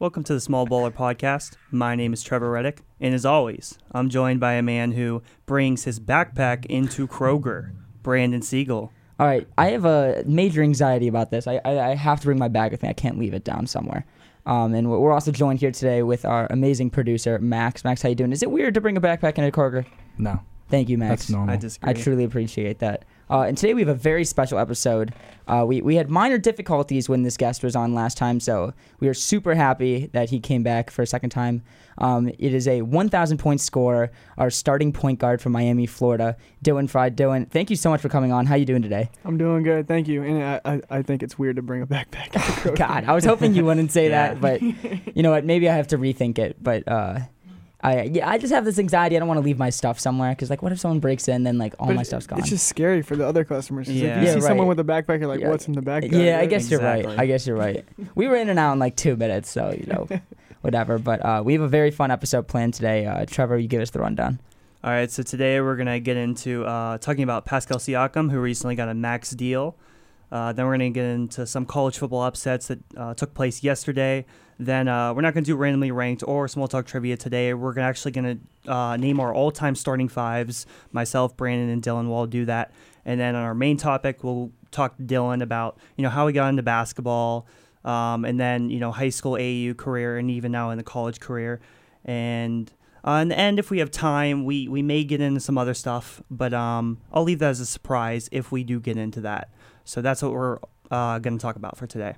Welcome to the Small Baller Podcast. My name is Trevor Reddick, and as always, I'm joined by a man who brings his backpack into Kroger, Brandon Siegel. All right, I have a major anxiety about this. I, I, I have to bring my bag with me. I can't leave it down somewhere. Um, and we're also joined here today with our amazing producer, Max. Max, how you doing? Is it weird to bring a backpack into Kroger? No, Thank you, Max. that's normal. I disagree. I truly appreciate that. Uh, and today we have a very special episode. Uh, we, we had minor difficulties when this guest was on last time, so we are super happy that he came back for a second time. Um, it is a 1,000 point score, our starting point guard from Miami, Florida, Dylan Frye. Dylan, thank you so much for coming on. How you doing today? I'm doing good, thank you. And I, I, I think it's weird to bring a backpack. God, I was hoping you wouldn't say Yeah. that, but you know what? Maybe I have to rethink it. But uh, I yeah, I just have this anxiety. I don't want to leave my stuff somewhere because like, what if someone breaks in, then like all But my it- stuff's gone. It's just scary for the other customers. Yeah. If you Yeah, see someone with a backpack, you're like, Yeah. what's in the backpack? yeah, I right? guess you're right. I guess you're right. We were in and out in like two minutes, so you know, whatever. But uh, we have a very fun episode planned today. Uh, Trevor, you give us the rundown. All right, so today we're going to get into uh, talking about Pascal Siakam, who recently got a max deal. Uh, then we're going to get into some college football upsets that uh, took place yesterday. Then uh, we're not going to do randomly ranked or small talk trivia today. We're gonna actually going to uh, name our all-time starting fives. Myself, Brandon, and Dylan will all do that. And then on our main topic, we'll talk to Dylan about you know how he got into basketball, um, and then you know high school AAU career, and even now in the college career. And uh, in the end, if we have time, we, we may get into some other stuff, but um, I'll leave that as a surprise if we do get into that. So that's what we're uh, going to talk about for today.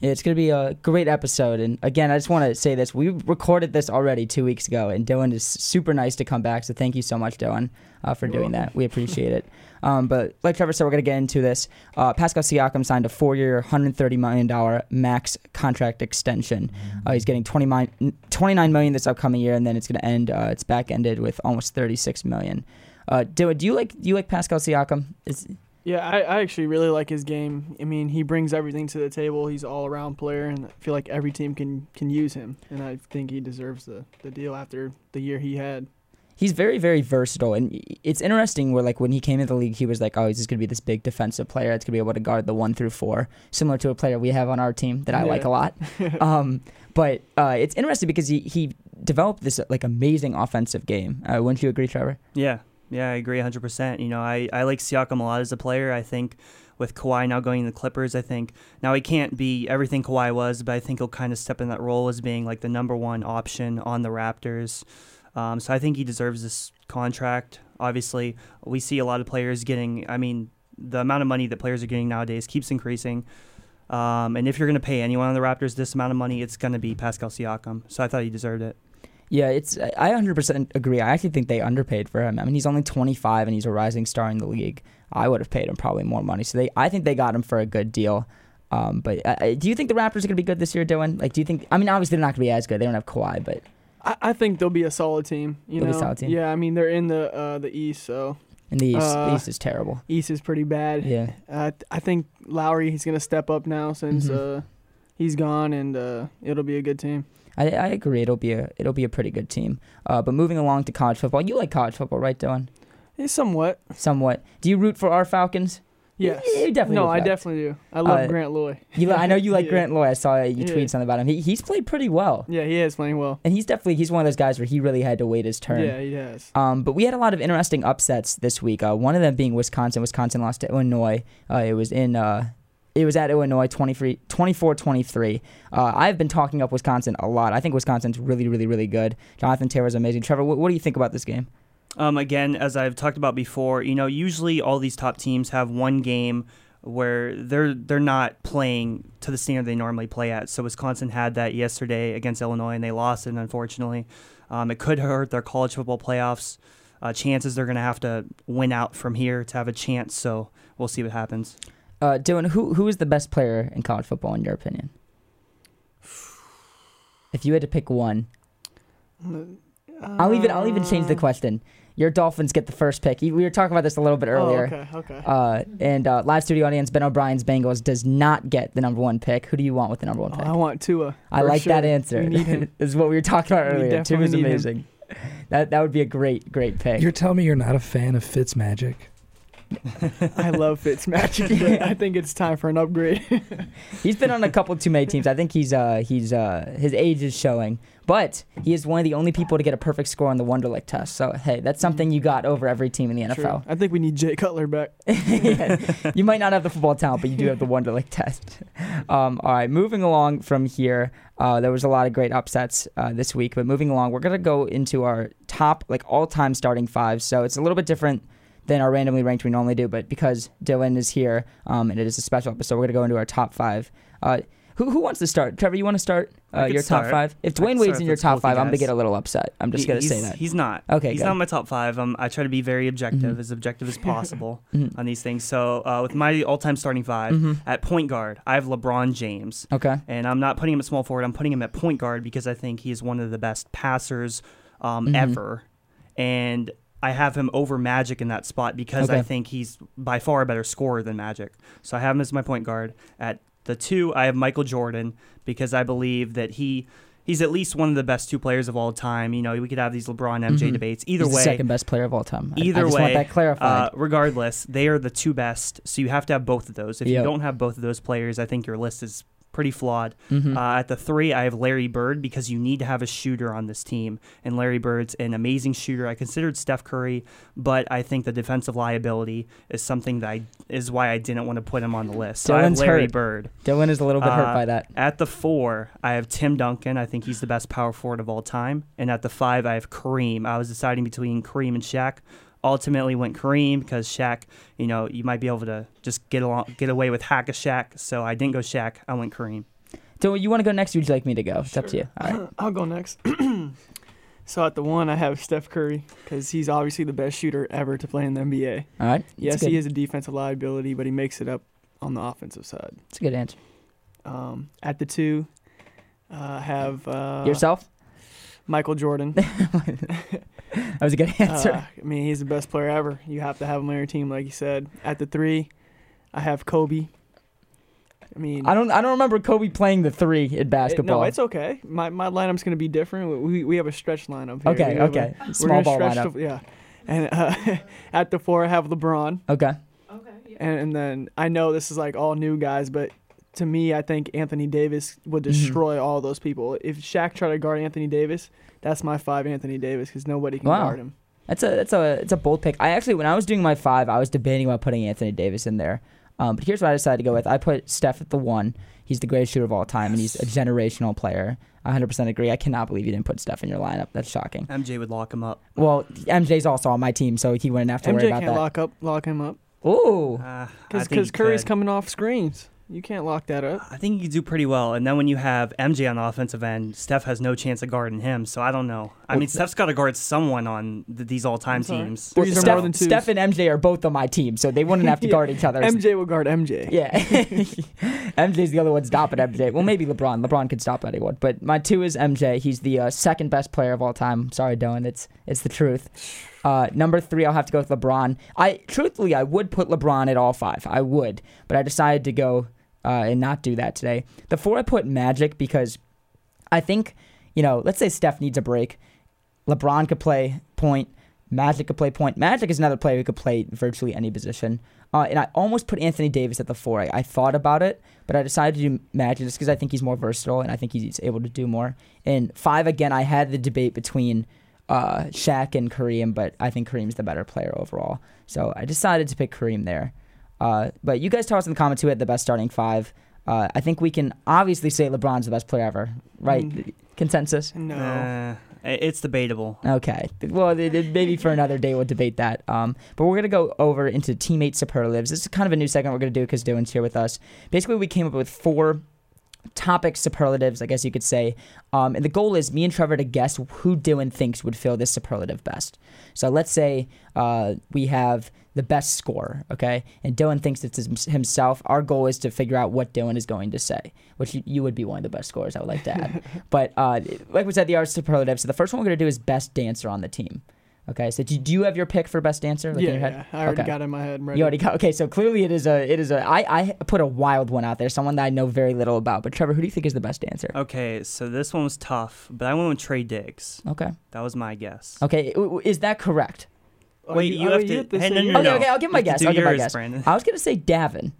Yeah, it's gonna be a great episode. And again, I just want to say this: we recorded this already two weeks ago, and Dylan is super nice to come back. So thank you so much, Dylan, uh, for doing that. We appreciate it. Um, but like Trevor said, we're gonna get into this. Uh, Pascal Siakam signed a four-year, 130 million dollar max contract extension. Uh, he's getting 29, 29 million this upcoming year, and then it's gonna end. Uh, it's back ended with almost 36 million. Uh, Dylan, do you like do you like Pascal Siakam? Is, Yeah, I, I actually really like his game. I mean, he brings everything to the table. He's all around player, and I feel like every team can can use him. And I think he deserves the, the deal after the year he had. he's very very versatile and it's interesting where like when he came into the league he was like oh he's just going to be this big defensive player that's going to be able to guard the one through four similar to a player we have on our team that i like a lot um, but uh, it's interesting because he, he developed this like amazing offensive game uh, wouldn't you agree trevor Yeah, yeah, I agree 100%. You know, I, I like Siakam a lot as a player. I think with Kawhi now going to the Clippers, I think now he can't be everything Kawhi was, but I think he'll kind of step in that role as being like the number one option on the Raptors. Um, so I think he deserves this contract. Obviously, we see a lot of players getting, I mean, the amount of money that players are getting nowadays keeps increasing. Um, and if you're going to pay anyone on the Raptors this amount of money, it's going to be Pascal Siakam. So I thought he deserved it. Yeah it's i 100% agree i actually think they underpaid for him i mean he's only 25 and he's a rising star in the league i would have paid him probably more money so they i think they got him for a good deal um, but uh, uh, do you think the Raptors are going to be good this year, Dylan? Like, do you think? I mean, obviously they're not going to be as good. They don't have Kawhi, but I, I think they'll be a solid team. You They'll be know, a solid team? yeah. I mean, they're in the uh, the East, so in the East, the Uh, East is terrible. East is pretty bad. Yeah. Uh, I think Lowry he's gonna step up now since Mhm. uh, he's gone, and uh, it'll be a good team. I, I agree. It'll be a it'll be a pretty good team. Uh, but moving along to college football, you like college football, right, Dylan? It's somewhat. Somewhat. Do you root for our Falcons? Yes. you definitely No, I definitely do. I love Uh, Grant Loy. You, I know you like Yeah. Grant Loy. I saw you Yeah. tweet something about him. He, he's played pretty well, Yeah, he is playing well. and he's definitely he's one of those guys where he really had to wait his turn. Yeah, he has. Um, but we had a lot of interesting upsets this week. Uh, one of them being Wisconsin. Wisconsin lost to Illinois. Uh, it was in. Uh, it was at Illinois 23, 24-23. Uh, I've been talking up Wisconsin a lot. I think Wisconsin's really, really, really good. Jonathan Taylor's amazing. Trevor, what, what do you think about this game? Um, again, as I've talked about before, you know, usually all these top teams have one game where they're they're not playing to the standard they normally play at. So Wisconsin had that yesterday against Illinois, and they lost it. Unfortunately, um, it could hurt their college football playoffs uh, chances. They're going to have to win out from here to have a chance. So we'll see what happens. Uh, Dylan, who who is the best player in college football in your opinion? If you had to pick one, I'll even I'll even change the question. Your Dolphins get the first pick. We were talking about this a little bit earlier. Oh, okay, okay. Uh, and uh, live studio audience, Ben O'Brien's Bengals does not get the number one pick. Who do you want with the number one pick? I want Tua. I for like that answer. We need him. is what we were talking about earlier. Tua definitely is need him. amazing. That that would be a great great pick. You're telling me you're not a fan of Fitzmagic? I love Fitzmagic, but I think it's time for an upgrade. He's been on a couple too many teams. I think he's uh he's uh his age is showing. But he is one of the only people to get a perfect score on the Wonderlic test. So hey, that's something you got over every team in the True. NFL. I think we need Jay Cutler back. you might not have the football talent, but you do have the Wonderlic test. Um, all right, moving along from here, uh, there was a lot of great upsets uh, this week. But moving along, we're gonna go into our top like all-time starting five. So it's a little bit different than our randomly ranked we normally do. But because Dylan is here, um, and it is a special episode, we're gonna go into our top five. Uh, who, who wants to start? Trevor, you want to start uh, your top start. five? If Dwyane Wade's in your top five, I'm gonna get a little upset. I'm just He- gonna say that. He's not. Okay, He's good. not in my top five. Um, I try to be very objective, Mhm. as objective as possible Mhm. on these things. So uh, with my all-time starting 5 Mhm. at point guard, I have LeBron James, Okay. and I'm not putting him at small forward. I'm putting him at point guard because I think he is one of the best passers um, Mhm. ever, and I have him over Magic in that spot because Okay. I think he's by far a better scorer than Magic. So I have him as my point guard. At the two, I have Michael Jordan because I believe that he. He's at least one of the best two players of all time. You know, we could have these LeBron MJ Mhm. debates. Either He's way, the second best player of all time. I- I, Either just way, want that clarified. uh, regardless, they are the two best. So you have to have both of those. If Yep. you don't have both of those players, I think your list is pretty flawed. Mhm. Uh, at the three, I have Larry Bird because you need to have a shooter on this team, and Larry Bird's an amazing shooter. I considered Steph Curry, but I think the defensive liability is something that I is why I didn't want to put him on the list. So I have Larry hurt. Bird. Dylan is a little bit hurt uh, by that. At the four, I have Tim Duncan. I think he's the best power forward of all time. And at the five, I have Kareem. I was deciding between Kareem and Shaq. Ultimately, went Kareem because Shaq. You know, you might be able to just get along, get away with hack a Shaq. So I didn't go Shaq. I went Kareem. So you want to go next? Or would you like me to go? It's up to you. All right. I'll go next. so at the one, I have Steph Curry because he's obviously the best shooter ever to play in the NBA. All right. Yes, good. he is a defensive liability, but he makes it up on the offensive side. It's a good answer. Um, at the two, uh, have uh, Yourself? Michael Jordan. That was a good answer. Uh, I mean, he's the best player ever. You have to have him on your team, like you said. At the three, I have Kobe. I mean, I don't. I don't remember Kobe playing the three in it- basketball. no, it's okay. My my lineup's gonna be different. We we have a stretch lineup. Here. okay. We have a- Okay. Small ball stretch lineup. the- yeah, and uh, at the four, I have LeBron, okay. Okay. And, and then I know this is like all new guys, but to me, I think Anthony Davis would Mhm. destroy all those people. If Shaq tried to guard Anthony Davis, that's my five Anthony Davis because nobody can Wow. guard him. That's a that's a it's a bold pick. I actually when I was doing my five, I was debating about putting Anthony Davis in there. Um, but here's what I decided to go with. I put Steph at the one. He's the greatest shooter of all time, and he's a generational player. I 100% agree. I cannot believe you didn't put Steph in your lineup. That's shocking. MJ would lock him up. Well, MJ's also on my team, so he wouldn't have to worry about can't that. lock up, lock him up Ooh, Uh, because think he Curry's could. coming off screens. You can't lock that up. I think you could do pretty well. And then when you have MJ on the offensive end, Steph has no chance of guarding him. So I don't know. I Well, mean, Steph's got to guard someone on th- these all-time teams. Well, Threes are Steph, more than twos. Steph and MJ are both on my team, so they wouldn't have to Yeah. guard each other. MJ will guard MJ. Yeah. MJ's the other one stopping MJ. Well, maybe LeBron. LeBron could stop anyone. But my two is MJ. He's the uh, second best player of all time. Sorry, Dylan. It's it's the truth. Uh, number three, I'll have to go with LeBron. I truthfully, I would put LeBron at all five. I would, but I decided to go uh, and not do that today. The four, I put Magic because I think you know. Let's say Steph needs a break. LeBron could play point. Magic could play point. Magic is another player who could play virtually any position. Uh, and I almost put Anthony Davis at the four. I, I thought about it, but I decided to do Magic just because I think he's more versatile and I think he's able to do more. And five, again, I had the debate between uh, Shaq and Kareem, but I think Kareem's the better player overall. So I decided to pick Kareem there. Uh, but you guys tell us in the comments who had the best starting five. Uh, I think we can obviously say LeBron's the best player ever, right? Mm. Consensus? No. Uh, it's debatable. Okay. Well, th- th- maybe for another day we'll debate that. Um, but we're gonna go over into teammate superlatives. This is kind of a new segment we're gonna do because Dylan's here with us. Basically, we came up with four topic superlatives, I guess you could say. Um, and the goal is me and Trevor to guess who Dylan thinks would fill this superlative best. So let's say uh, we have the best score, okay? And Dylan thinks it's himself. Our goal is to figure out what Dylan is going to say, which you, you would be one of the best scorers, I would like to add. but uh, like we said, the art superlative. So the first one we're going to do is best dancer on the team. Okay, so do, do you have your pick for best dancer? like, in yeah, your head? yeah, I already Okay. got it in my head. Ready. You already got okay. So clearly, it is a it is a. I I put a wild one out there, someone that I know very little about. But Trevor, who do you think is the best dancer? Okay, so this one was tough, but I went with Trey Diggs. Okay, That was my guess. okay, w- w- is that correct? Oh, Wait, you, oh, have you to. have to hey, say no, no, no, Okay, okay, I'll give my guess. I'll do give my guess. Brandon. I was gonna say Davin.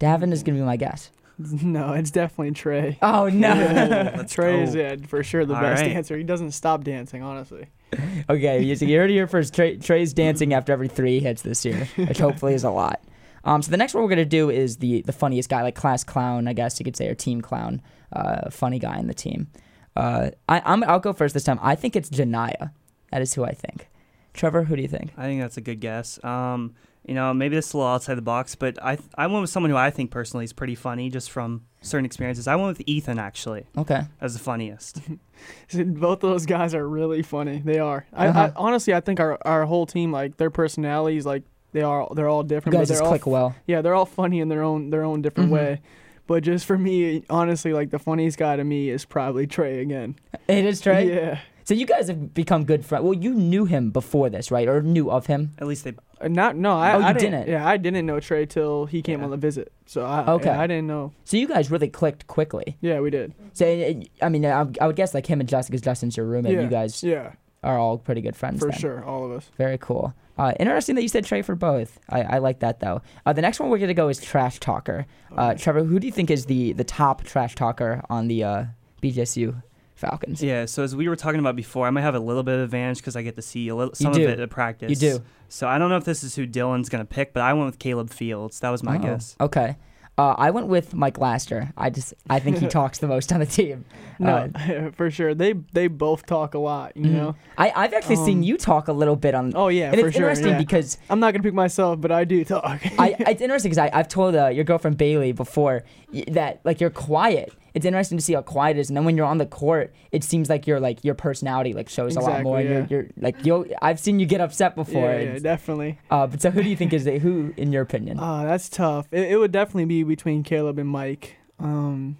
Davin is gonna be my guess. No, it's definitely Trey. Oh no. Let's Trey is yeah, for sure the All best right. dancer. He doesn't stop dancing, honestly. okay, you heard it here first. Trey, Trey's dancing after every three hits this year, which hopefully is a lot. Um, so the next one we're gonna do is the the funniest guy, like class clown, I guess you could say, or team clown, uh, funny guy in the team. Uh, I, I'm I'll go first this time. I think it's Janaya. That is who I think. Trevor, who do you think? I think that's a good guess. Um, you know, maybe this is a little outside the box, but I I went with someone who I think personally is pretty funny, just from certain experiences. I went with Ethan actually Okay. as the funniest. Both those guys are really funny. They are. I, Uh-huh. I honestly, I think our our whole team, like their personalities, like they are, they're all different. but guys they're just all click well. Yeah, they're all funny in their own their own different Mhm. way. But just for me, honestly, like the funniest guy to me is probably Trey again. It is Trey. Yeah. So you guys have become good friends. Well, you knew him before this, right? Or knew of him? At least they. Uh, Not no, I, Oh, you I didn't, didn't? Yeah, I didn't know Trey till he came Yeah. on the visit. So I Okay. yeah, I didn't know. So you guys really clicked quickly. Yeah, we did. So uh, I mean, I, I would guess like him and Justin, because Justin's your roommate. Yeah. You guys Yeah, are all pretty good friends. for then. sure, all of us. Very cool. Uh, interesting that you said Trey for both. I, I like that though. Uh, the next one we're gonna go is trash talker. Uh, Okay. Trevor, who do you think is the the top trash talker on the uh, BGSU Falcons? Yeah. So as we were talking about before, I might have a little bit of advantage because I get to see a little some of it at practice. You do. So I don't know if this is who Dylan's gonna pick, but I went with Caleb Fields. That was my Oh, guess. Okay. Uh, I went with Mike Laster. I just I think he talks the most on the team. No, Uh, for sure. They they both talk a lot. You Mhm. know. I I've actually seen Um, you talk a little bit on. Oh yeah, and for it's sure. interesting yeah. because I'm not gonna pick myself, but I do talk. I, it's interesting because I've told uh, your girlfriend Bailey before y- that like you're quiet. It's interesting to see how quiet it is, and then when you're on the court, it seems like your like your personality like shows a lot Exactly, more. and yeah. You're, you're like you. I've seen you get upset before. yeah, yeah, definitely. uh, but so who do you think is the, who in your opinion? Ah, that's tough. It, it would definitely be between Caleb and Mike. Um,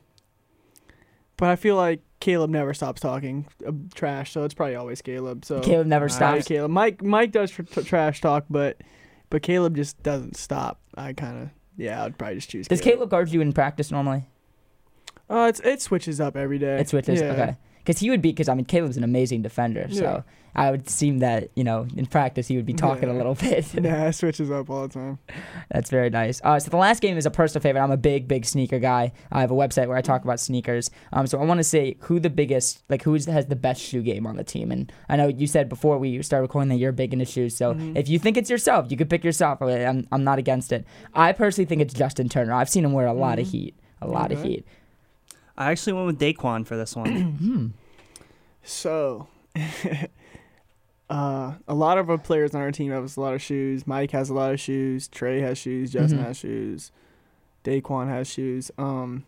but I feel like Caleb never stops talking uh, trash, so it's probably always Caleb. So Caleb never stops. Caleb. Mike Mike does tr- t- trash talk, but but Caleb just doesn't stop. I kind of yeah, I'd probably just choose. Caleb. Does Caleb guard you in practice normally? Uh, it's it switches up every day. It switches. Yeah. Okay. Because he would be, because I mean, Caleb's an amazing defender, so Yeah. I would seem that you know in practice he would be talking a little bit. Yeah, it switches up all the time. That's very nice. Uh, so the last game is a personal favorite. I'm a big, big sneaker guy. I have a website where I talk about sneakers. Um, so I want to say who the biggest, like who has the best shoe game on the team. And I know you said before we started recording that you're big into shoes. So Mhm. if you think it's yourself, you could pick yourself. I'm, I'm not against it. I personally think it's Justin Turner. I've seen him wear a lot of Mhm. heat. A lot of heat. I actually went with Daeqwon for this one. Hmm. So, uh, a lot of our players on our team have a lot of shoes. Mike has a lot of shoes. Trey has shoes. Justin Mhm. has shoes. Daeqwon has shoes. Um,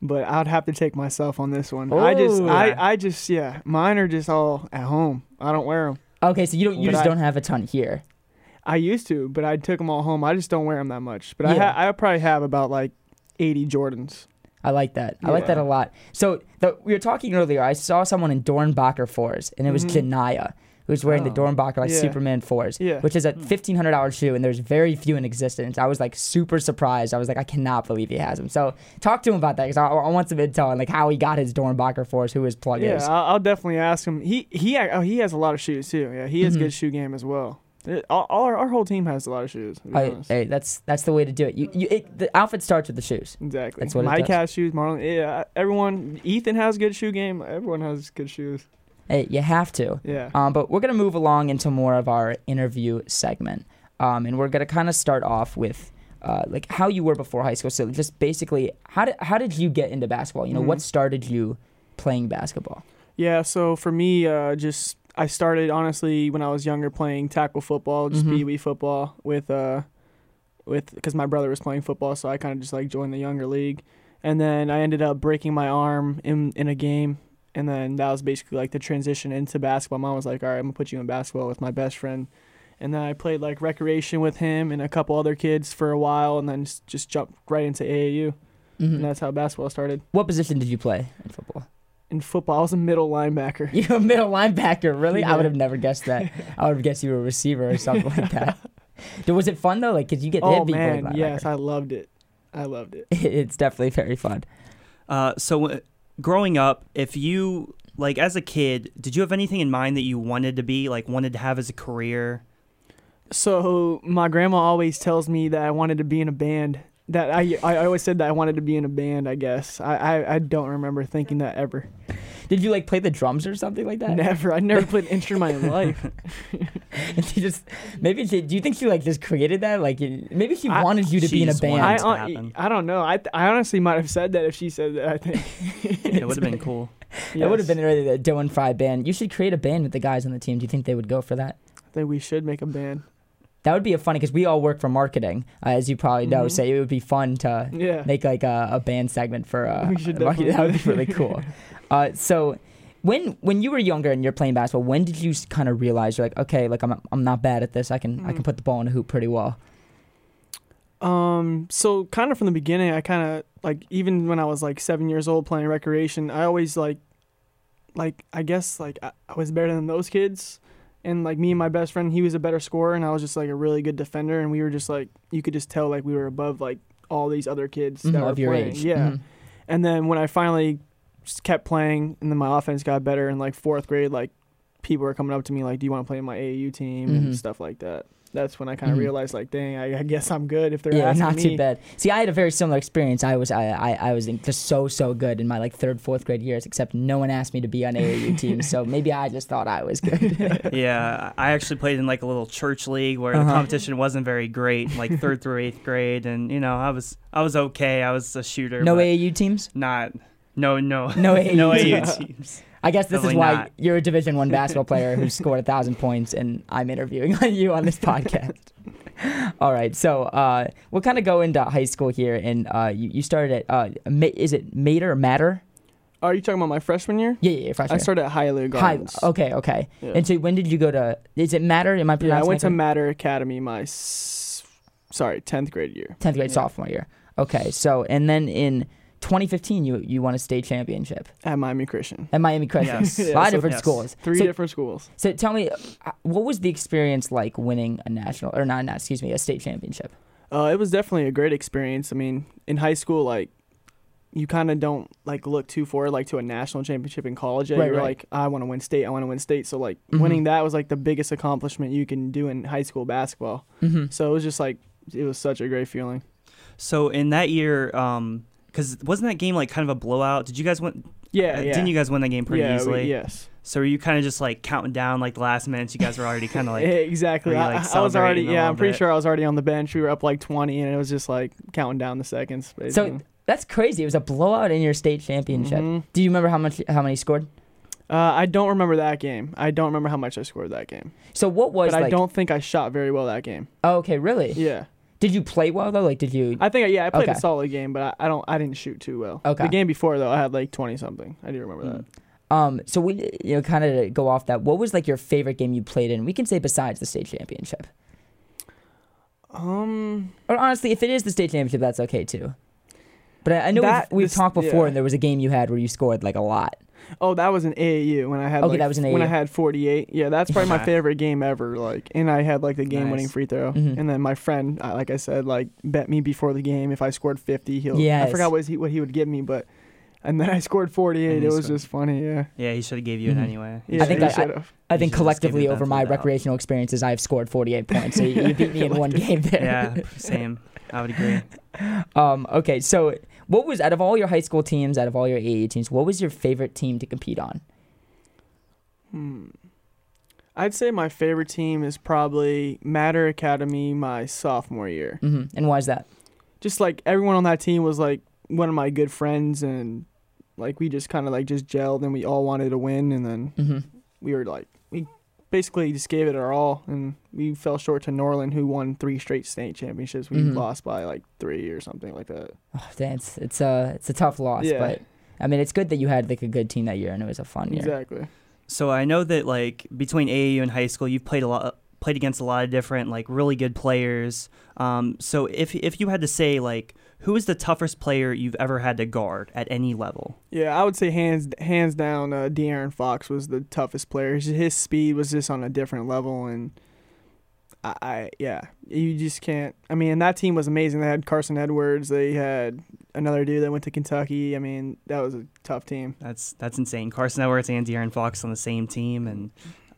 but I'd have to take myself on this one. I just, Ooh. I, I just, yeah, mine are just all at home. I don't wear them. Okay, so you don't, you But just I- don't have a ton here. I used to, but I took them all home. I just don't wear them that much. But I, ha- I probably have about like 80 Jordans. I like that. I like that a lot. So the, we were talking earlier. I saw someone in Doernbecher fours, and it was Mhm. Janaya who was wearing Oh. the Doernbecher like Yeah. Superman fours, Yeah. which is a Hmm. fifteen hundred dollar shoe, and there's very few in existence. I was like super surprised. I was like, I cannot believe he has them. So talk to him about that because I, I want some intel on like how he got his Doernbecher fours, who his plug Yeah, is. I'll, I'll definitely ask him. He he oh, he has a lot of shoes too. Yeah, he has Mhm. good shoe game as well. It, all, all our, our whole team has a lot of shoes. I, hey, that's that's the way to do it. You, you it, the outfit starts with the shoes. exactly. that's what Mike has shoes. Marlon, yeah, everyone. Ethan has good shoe game. Everyone has good shoes. Hey, you have to. Yeah. Um, but we're gonna move along into more of our interview segment, um, and we're gonna kind of start off with uh, like how you were before high school. So just basically, how did how did you get into basketball? You know, what Mhm. started you playing basketball? Yeah, so for me, uh, just I started honestly when I was younger playing tackle football, just Mhm. pee wee football with uh, with because my brother was playing football, so I kind of just like joined the younger league, and then I ended up breaking my arm in in a game, and then that was basically like the transition into basketball. Mom was like, "All right, I'm gonna put you in basketball with my best friend." And then I played like recreation with him and a couple other kids for a while, and then just, just jumped right into AAU, Mhm. and that's how basketball started. What position did you play in football? In football, I was a middle linebacker. You were a middle linebacker, really? I would have never guessed that. I would have guessed you were a receiver or something like that. Dude, was it fun though? Like, cause you get Oh hit beat man, linebacker. yes, I loved it. I loved it. it's definitely very fun. Uh, so uh, growing up, if you like as a kid, did you have anything in mind that you wanted to be like wanted to have as a career? So my grandma always tells me that I wanted to be in a band. That I I always said that I wanted to be in a band. I guess I I, I don't remember thinking that ever. Did you like play the drums or something like that? Never. I never played an instrument in my life. And she just maybe she, do you think she like just created that? Like maybe she I- wanted you to be in a band. wanted I to hon- happen. I don't know. I I honestly might have said that if she said that. I think It would have been cool. It would have been really the and Frye band. You should create a band with the guys on the team. Do you think they would go for that? I think we should make a band. That would be a funny because we all work for marketing, uh, as you probably know. Mhm. So it would be fun to Yeah. make like a, a band segment for uh, marketing. That would be really cool. Uh, so when when you were younger and you're playing basketball, when did you kind of realize you're like, okay, like I'm I'm not bad at this. I can I can Mm. put the ball in a hoop pretty well. Um, so kind of from the beginning, I kind of like even when I was like seven years old playing recreation, I always like, like I guess like I, I was better than those kids, and like me and my best friend, he was a better scorer, and I was just like a really good defender, and we were just like you could just tell like we were above like all these other kids Mhm, that were playing. age. Yeah, Mhm. and then when I finally just kept playing, and then my offense got better in like fourth grade, like people were coming up to me like, "Do you want to play in my AAU team?" Mhm. and stuff like that. That's when I kind of Mhm. realized like, dang, I, I guess I'm good if they're Yeah, asking not me. too bad. See, I had a very similar experience. I was I, I, I was just so so good in my like third fourth grade years, except no one asked me to be on AAU teams. So maybe I just thought I was good. Yeah, I actually played in like a little church league where Uh-huh. the competition wasn't very great, like third through eighth grade, and you know I was I was okay. I was a shooter. no AAU teams. Not no no No AAU no. AAU teams. I guess this is why not. you're a Division One basketball player who scored a thousand points, and I'm interviewing you on this podcast. All right, so uh, we'll kind of go into high school here, and uh, you, you started at uh, Ma- is it Mater or Matter? Are you talking about my freshman year? Yeah, yeah, yeah freshman. I started at Highland Hi, okay, okay. Yeah. And so when did you go to? Is it Matter? Am I yeah, I pronouncing went to Matter Academy my s- sorry tenth grade year. tenth grade yeah. sophomore year? Okay, so and then in 2015 you you won a state championship at Miami Christian. at Miami Christian. Yes. a lot of so- different yes. schools. Three So- different schools. So tell me, uh, what was the experience like winning a national or not? not excuse me, a state championship? Uh, it was definitely a great experience. I mean, in high school, like you kind of don't like look too forward like to a national championship in college. yet. Right, You're right. like, I want to win state. I want to win state. So like Mhm. winning that was like the biggest accomplishment you can do in high school basketball. Mm-hmm. So it was just like it was such a great feeling. So in that year, um, because wasn't that game like kind of a blowout? Did you guys win? Yeah, uh, yeah. Didn't you guys win that game pretty yeah, we- easily? yes. So were you kind of just like counting down like the last minutes? You guys were already kind of like exactly. were you, I, like, I was already yeah. I'm pretty bit? sure I was already on the bench. We were up like 20, and it was just like counting down the seconds. Basically. So that's crazy. It was a blowout in your state championship. Mhm. Do you remember how much how many scored? Uh, I don't remember that game. I don't remember how much I scored that game. So what was but like? I don't think I shot very well that game. Oh, okay, really? Yeah, Did you play well though? Like, did you? I think yeah, I played Okay. a solid game, but I, I don't I didn't shoot too well. Okay. The game before though, I had like 20 something. I do remember that. Um, so we, you know, kind of go off that. What was like your favorite game you played in? We can say besides the state championship, Um, or honestly, if it is the state championship, that's okay too. But I, I know That- we've, we've this- talked before, yeah. and there was a game you had where you scored like a lot. Oh, that was an AAU when I had Okay, like, that was an when I had 48. Yeah, that's probably my favorite game ever. Like, and I had like the game-winning Nice. free throw, Mhm. and then my friend, uh, like I said, like bet me before the game if I scored 50, he'll. Yes. I forgot what he what he would give me, but. And then I scored 48. And It you was scored- just funny, yeah. yeah, he should have gave you Mhm. it anyway. Yeah, think he I- I- should've. I You think should just give collectively it over benefit my of the doubt. recreational experiences, I've scored 48 points. So you, you beat me in one game there. Yeah, same. I would agree. Um, okay, so what was out of all your high school teams, out of all your AAU teams, what was your favorite team to compete on? Hmm. I'd say my favorite team is probably Matter Academy my sophomore year. hmm And why is that? Just like everyone on that team was like one of my good friends and like we just kind of like just gelled and we all wanted to win and then hmm we were like basically just gave it our all and we fell short to Norland who won three straight state championships. We Mhm. lost by like 3 or something like that. Oh, damn, it's it's a it's a tough loss, Yeah. but I mean it's good that you had like a good team that year and it was a fun year. Exactly. So I know that like between AAU and high school, you've played a lot, played against a lot of different like really good players. Um, so if if you had to say like who is the toughest player you've ever had to guard at any level? Yeah, I would say hands hands down, uh, De'Aaron Fox was the toughest player. His, speed was just on a different level, and I, I yeah, you just can't. I mean, that team was amazing. They had Carson Edwards. They had another dude that went to Kentucky. I mean, that was a tough team. That's that's insane. Carson Edwards and De'Aaron Fox on the same team, and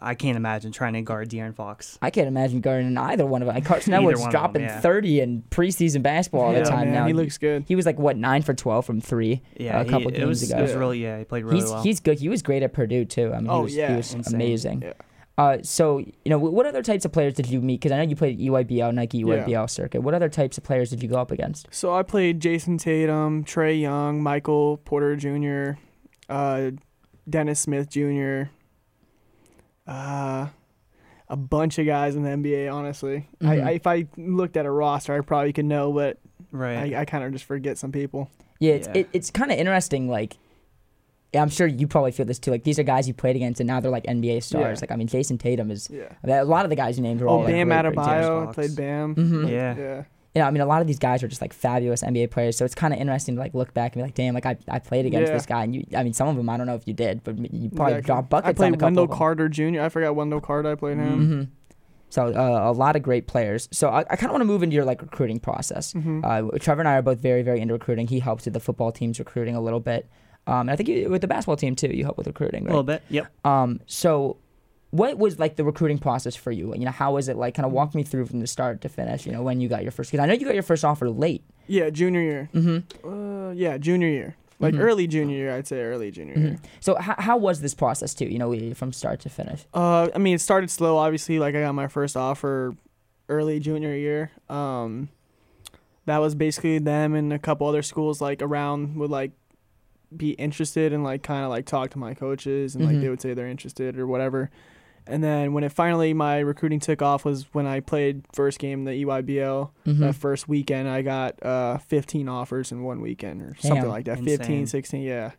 I can't imagine trying to guard De'Aaron Fox. I can't imagine guarding either one of them. Carson Either Edwards one of dropping them, yeah. 30 in preseason basketball all Yeah, the time man, now. he looks good. He was like what nine for 12 from three. Yeah, a couple he, it games was, ago. It was really yeah. He played really he's well. he's good. He was great at Purdue too. I mean, Oh, he was, yeah, he was insane. amazing. Yeah. Uh, so you know, what other types of players did you meet? Because I know you played EYBL, Nike EYBL circuit. What other types of players did you go up against? So I played Jayson Tatum, Trae Young, Michael Porter Jr., uh, Dennis Smith Jr., uh, a bunch of guys in the NBA. Honestly, Mhm. I, I, if I looked at a roster, I probably could know, but right. I, I kind of just forget some people. Yeah, it's Yeah. It, it's kind of interesting. Like, I'm sure you probably feel this too. Like these are guys you played against, and now they're like NBA stars. Yeah. Like I mean, Jayson Tatum is. Yeah. I mean, a lot of the guys you named are all Oh, like, Bam great, great Adebayo. I played Bam. Mhm. yeah. Yeah. You know, I mean, a lot of these guys are just like fabulous NBA players. So it's kind of interesting to like look back and be like, damn, like I, I played against Yeah. this guy, and you, I mean, some of them I don't know if you did, but you probably Exactly. dropped buckets I on a played couple Wendell of them. Carter Jr. I forgot Wendell Carter. I played him. hmm So uh, a lot of great players. So I, I kind of want to move into your like recruiting process. hmm Uh, Trevor and I are both very, very into recruiting. He helps with the football team's recruiting a little bit. Um, and I think you, with the basketball team too, you help with recruiting, A little bit. Yep. Um, so what was like the recruiting process for you? You know, how was it like? Kind of walk me through from the start to finish. You know, when you got your first, because I know you got your first offer late. Yeah, junior year. Mm-hmm. Uh, yeah, junior year. Like Mhm. early junior year, I'd say early junior year. So how, how was this process too? You know, from start to finish. Uh, I mean, it started slow. Obviously, like I got my first offer early junior year. Um, that was basically them and a couple other schools like around would like be interested and like kind of like talk to my coaches and like they would say they're interested or whatever. And then when it finally my recruiting took off was when I played first game in the EYBL. Mhm. That first weekend, I got uh 15 offers in one weekend or something like that. Insane. 15, 16, yeah.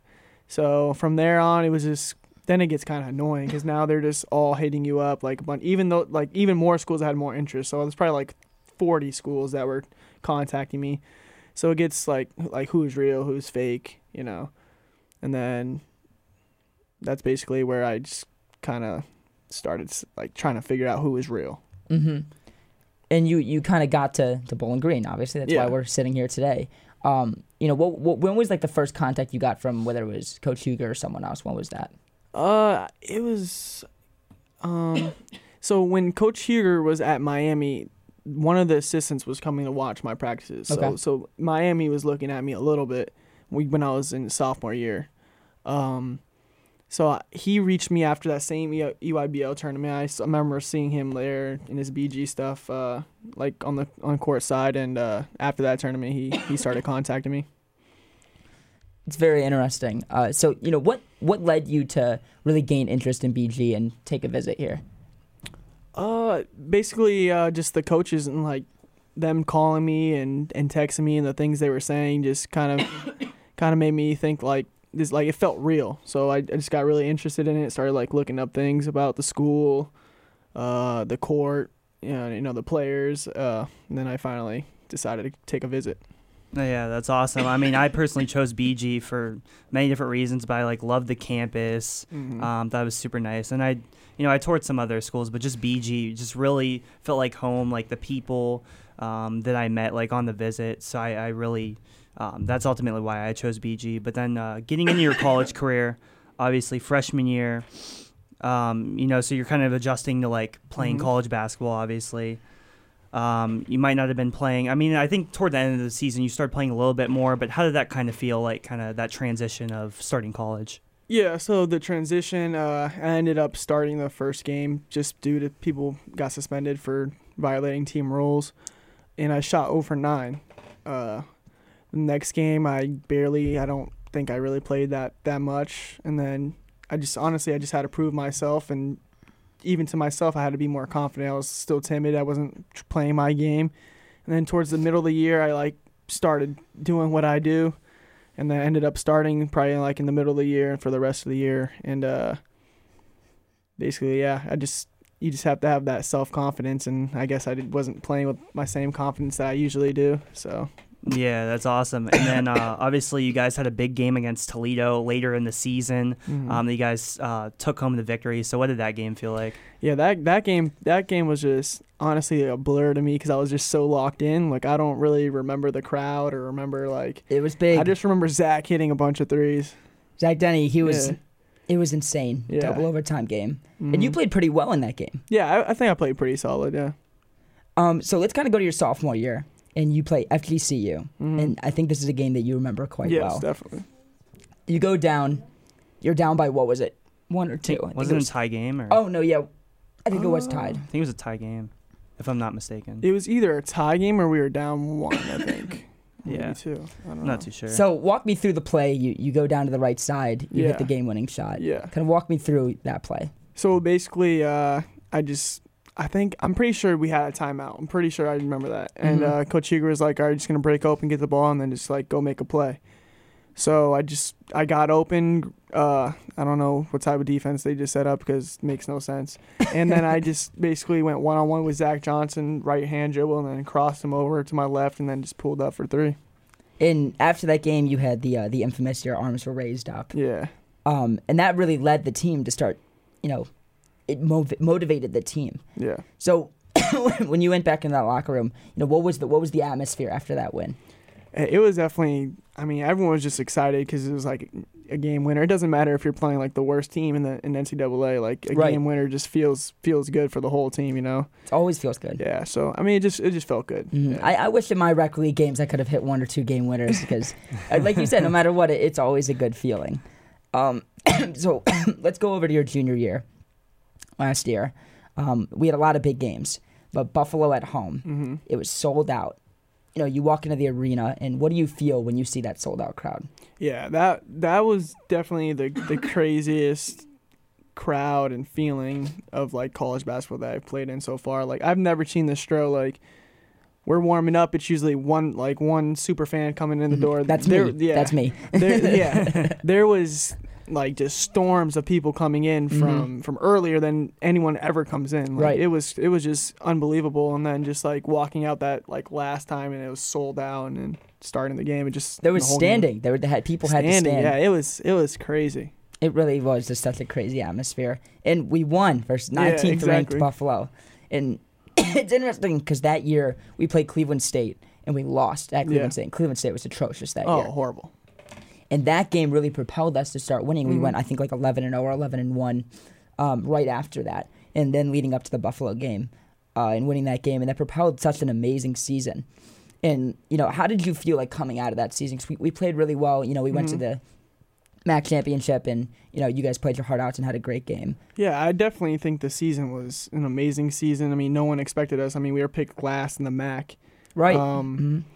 So from there on, it was just then it gets kind of annoying because now they're just all hitting you up like a bunch. Even though like even more schools had more interest, so there's probably like 40 schools that were contacting me. So it gets like like who's real, who's fake, you know, and then that's basically where I just kind of started like trying to figure out who was real. Mm-hmm. And you you kind of got to to Bowling Green. Obviously, that's why we're sitting here today. Um, you know, what, what when was like the first contact you got from whether it was Coach Huger or someone else? When was that? Uh, it was, um, so when Coach Huger was at Miami, one of the assistants was coming to watch my practices. So, Okay. so Miami was looking at me a little bit when I was in sophomore year. Um, so he reached me after that same EYBL tournament. I remember seeing him there in his BG stuff, uh, like on the on court side. And uh, after that tournament, he he started contacting me. It's very interesting. Uh, so you know what what led you to really gain interest in BG and take a visit here? Uh, basically, uh, just the coaches and like them calling me and and texting me and the things they were saying just kind of kind of made me think like this like it felt real. So I, I just got really interested in it. Started like looking up things about the school, uh, the court, you know, you know the players. Uh, and then I finally decided to take a visit. Yeah, that's awesome. I mean, I personally chose BG for many different reasons, but I like loved the campus. Mhm. Um, that was super nice, and I, you know, I toured some other schools, but just BG just really felt like home. Like the people um, that I met, like on the visit. So I, I really, um, that's ultimately why I chose BG. But then uh, getting into your college career, obviously freshman year, um, you know, so you're kind of adjusting to like playing Mhm. college basketball, obviously. Um, you might not have been playing. I mean, I think toward the end of the season you started playing a little bit more. But how did that kind of feel like, kind of that transition of starting college? Yeah, so the transition, uh, I ended up starting the first game just due to people got suspended for violating team rules, and I shot over nine. Uh, next game, I barely, I don't think I really played that that much, and then I just honestly, I just had to prove myself, and even to myself, I had to be more confident. I was still timid. I wasn't playing my game, and then towards the middle of the year, I like started doing what I do. And then ended up starting probably like in the middle of the year and for the rest of the year. And uh basically yeah i just you just have to have that self-confidence. And i guess i wasn't playing with my same confidence that i usually do. So Yeah, that's awesome. And then uh, obviously you guys had a big game against Toledo later in the season. mhm. Um, you guys uh, took home the victory. So what did that game feel like? yeah that that game that game was just honestly a blur to me because i was just so locked in like i don't really remember the crowd or remember like It was big. i just remember zach hitting a bunch of threes Zach Denny, he was Yeah. It was insane. Yeah. Double overtime game. And you Mhm. played pretty well in that game. Yeah, I, I think I played pretty solid. Yeah. Um, so let's kind of go to your sophomore year, and you play FGCU, Mhm. and I think this is a game that you remember quite yes, well. definitely. You go down, you're down by what was it, one or two? I think was it it a tie game or? Oh no, yeah, I think it was Oh. tied. I think it was a tie game, if I'm not mistaken. It was either a tie game or we were down one. I think. Yeah. Maybe two. I don't I'm know. not too sure. So walk me through the play. You you go down to the right side. You hit the game-winning shot. Yeah. Kind of walk me through that play. So basically, uh, I just, I think, I'm pretty sure we had a timeout. I'm pretty sure I remember that. And Mhm. uh, Coach Huger was like, all right, just going to break open, get the ball, and then just like go make a play. So I just, I got open. Uh, I don't know what type of defense they just set up because it makes no sense. And then I just basically went one on one with Zach Johnson, right hand dribble, and then crossed him over to my left, and then just pulled up for three. And after that game, you had the uh, the infamous your arms were raised up. Yeah. Um, and that really led the team to start, you know, it mov- motivated the team. Yeah. So when you went back in that locker room, you know, what was the what was the atmosphere after that win? It was definitely. I mean, everyone was just excited because it was like a game winner. It doesn't matter if you're playing like the worst team in the in NCAA. Like a Right. game winner just feels feels good for the whole team. You know. It always feels good. Yeah. So I mean, it just it just felt good. Mhm. Yeah. I, I wish in my rec league games I could have hit one or two game winners because, uh, like you said, no matter what, it, it's always a good feeling. Um, so let's go over to your junior year. Last year, um, we had a lot of big games, but Buffalo at home, hmm it was sold out. You know, you walk into the arena, and what do you feel when you see that sold out crowd? Yeah. That that was definitely the the craziest crowd and feeling of like college basketball that I've played in so far. Like I've never seen the Stroh like. We're warming up. It's usually one like one super fan coming in the Mhm. door. That's There- me. Yeah, That's me. there, yeah, there was like just storms of people coming in from from earlier than anyone ever comes in. Like, Mm-hmm. Right. It was it was just unbelievable, and then just like walking out that like last time, and it was sold out, and starting the game, it just There was the whole game- standing. There were they had people had to standing. stand. Yeah, it was it was crazy. It really was just such a crazy atmosphere. And we won versus Yeah, 19th ranked. Buffalo. And it's interesting because that year we played Cleveland State and we lost at Cleveland Yeah. State. Cleveland State was atrocious that Oh, year. Oh, horrible. And that game really propelled us to start winning. We Mhm. went, I think, like 11 and 0 or 11 and 1 um, right after that. And then leading up to the Buffalo game uh, and winning that game. And that propelled such an amazing season. And, you know, how did you feel like coming out of that season? 'Cause we, we played really well. You know, we went to Mhm. the MAC championship and, you know, you guys played your heart out and had a great game. Yeah, I definitely think the season was an amazing season. I mean, no one expected us. I mean, we were picked last in the MAC. Right. Um, Mhm.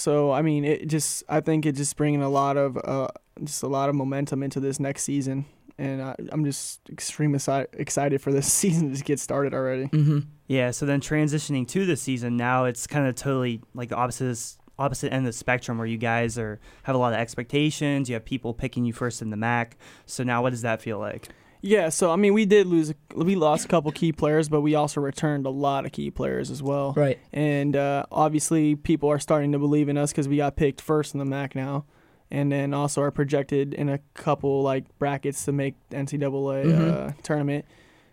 So I mean, it just I think it just bringing a lot of uh, just a lot of momentum into this next season, and I, I'm just extremely exci- excited for this season to get started already. Mhm. Yeah, so then transitioning to the season, now it's kind of totally like the opposite opposite end of the spectrum where you guys are have a lot of expectations, you have people picking you first in the MAC. So now what does that feel like? Yeah, so I mean, we did lose, we lost a couple key players, but we also returned a lot of key players as well. Right. And uh, obviously, people are starting to believe in us because we got picked first in the MAC now, and then also are projected in a couple like brackets to make NCAA Mhm. uh, tournament.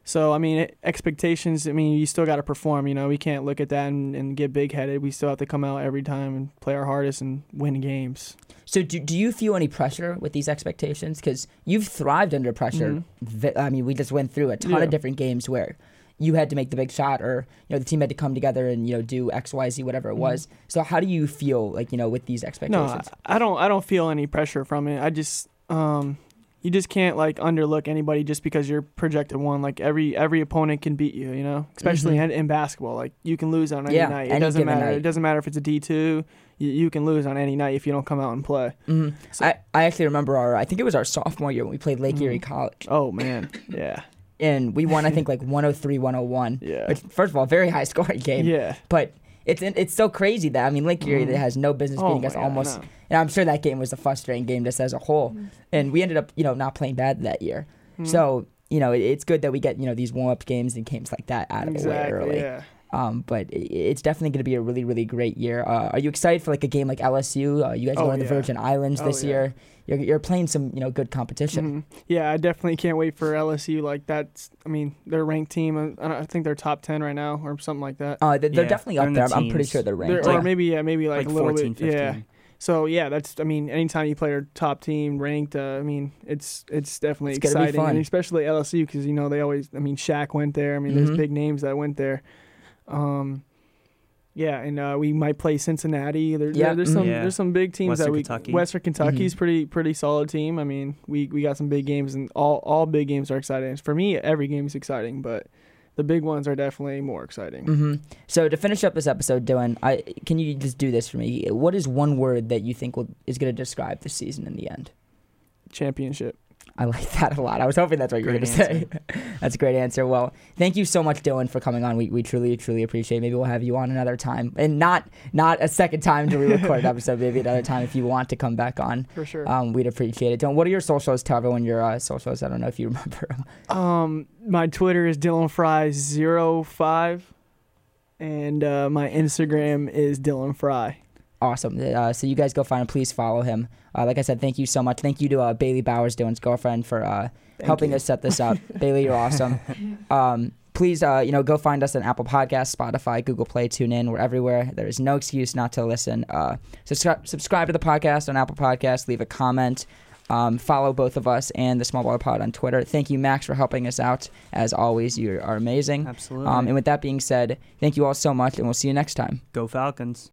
So I mean, expectations. I mean, you still got to perform. You know, we can't look at that and, and get big headed. We still have to come out every time and play our hardest and win games. So do, do you feel any pressure with these expectations? Because you've thrived under pressure. Mhm. I mean, we just went through a ton Yeah. of different games where you had to make the big shot, or you know the team had to come together and you know do X, Y, Z, whatever it Mhm. was. So how do you feel like you know with these No, expectations? I I don't. I don't feel any pressure from it. I just, um, you just can't like underlook anybody just because you're projected one. Like every every opponent can beat you. You know, especially Mhm. in, in basketball. Like you can lose on any Yeah, night. It any doesn't matter. night. It doesn't matter if it's a D two. You, you can lose on any night if you don't come out and play. hmm So- I, I actually remember our I think it was our sophomore year when we played Lake Mhm. Erie College Oh man, yeah, and we won I think like 103 101. yeah, Which first of all, very high scoring game. yeah. But it's it's so crazy that I mean Lake Erie that has no business Oh beating my us almost. And I'm sure that game was a frustrating game just as a whole. And we ended up, you know, not playing bad that year. Mhm. So, you know, it, it's good that we get, you know, these warm up games and games like that out of the way early. yeah. Um, but it's definitely going to be a really, really great year. Uh, are you excited for like a game like LSU? Uh, you guys Oh, going to the yeah. Virgin Islands Oh, this yeah. year. You're, you're playing some, you know, good competition. Mhm. Yeah, I definitely can't wait for LSU. Like that's, I mean, they're ranked team. uh, I, I think they're top ten right now or something like that. Uh, they're, they're Yeah, definitely they're up there. the I'm, I'm pretty sure they're They're- ranked. or yeah. maybe yeah, maybe like, Like, a little 14, bit. 15. Yeah, So yeah, that's I mean, anytime you play our top team ranked, uh, I mean, it's it's definitely It's gonna be exciting, fun. and especially LSU because you know they always. I mean, Shaq went there. I mean, Mhm. there's big names that went there. Um, yeah, and uh, we might play Cincinnati. There, Yeah, yeah, there's some Yeah. there's some big teams Western that we. Kentucky. Western Kentucky's Mhm. pretty pretty solid team. I mean, we we got some big games, and all all big games are exciting. For me, every game is exciting, but the big ones are definitely more exciting. hmm So to finish up this episode, Dylan, I can you just do this for me? What is one word that you think will, is going to describe the season in the end? Championship. I like that a lot. I was hoping that's what you were going to say. that's a great answer. Well, thank you so much, Dylan, for coming on. We, we truly, truly appreciate. it. Maybe we'll have you on another time, and not not a second time to re-record an episode. Maybe another time if you want to come back on. For sure. Um, we'd appreciate it. Dylan, what are your socials? Tell everyone your uh, socials. I don't know if you remember. Um, my Twitter is Dylan Frye 05 and uh, my Instagram is Dylan Frye. Awesome. Uh, so you guys go find him. Please follow him. Uh, like I said, thank you so much. Thank you to uh, Bailey Bowers, Dylan's girlfriend, for uh, helping you. us set this up. Bailey, you're awesome. Um, please, uh, you know, go find us on Apple Podcasts, Spotify, Google Play, TuneIn. We're everywhere. There is no excuse not to listen. Uh, subscribe, subscribe to the podcast on Apple Podcasts. Leave a comment. Um, follow both of us and the Small Baller Pod on Twitter. Thank you, Max, for helping us out. As always, you are amazing. Absolutely. Um, and with that being said, thank you all so much, and we'll see you next time. Go Falcons.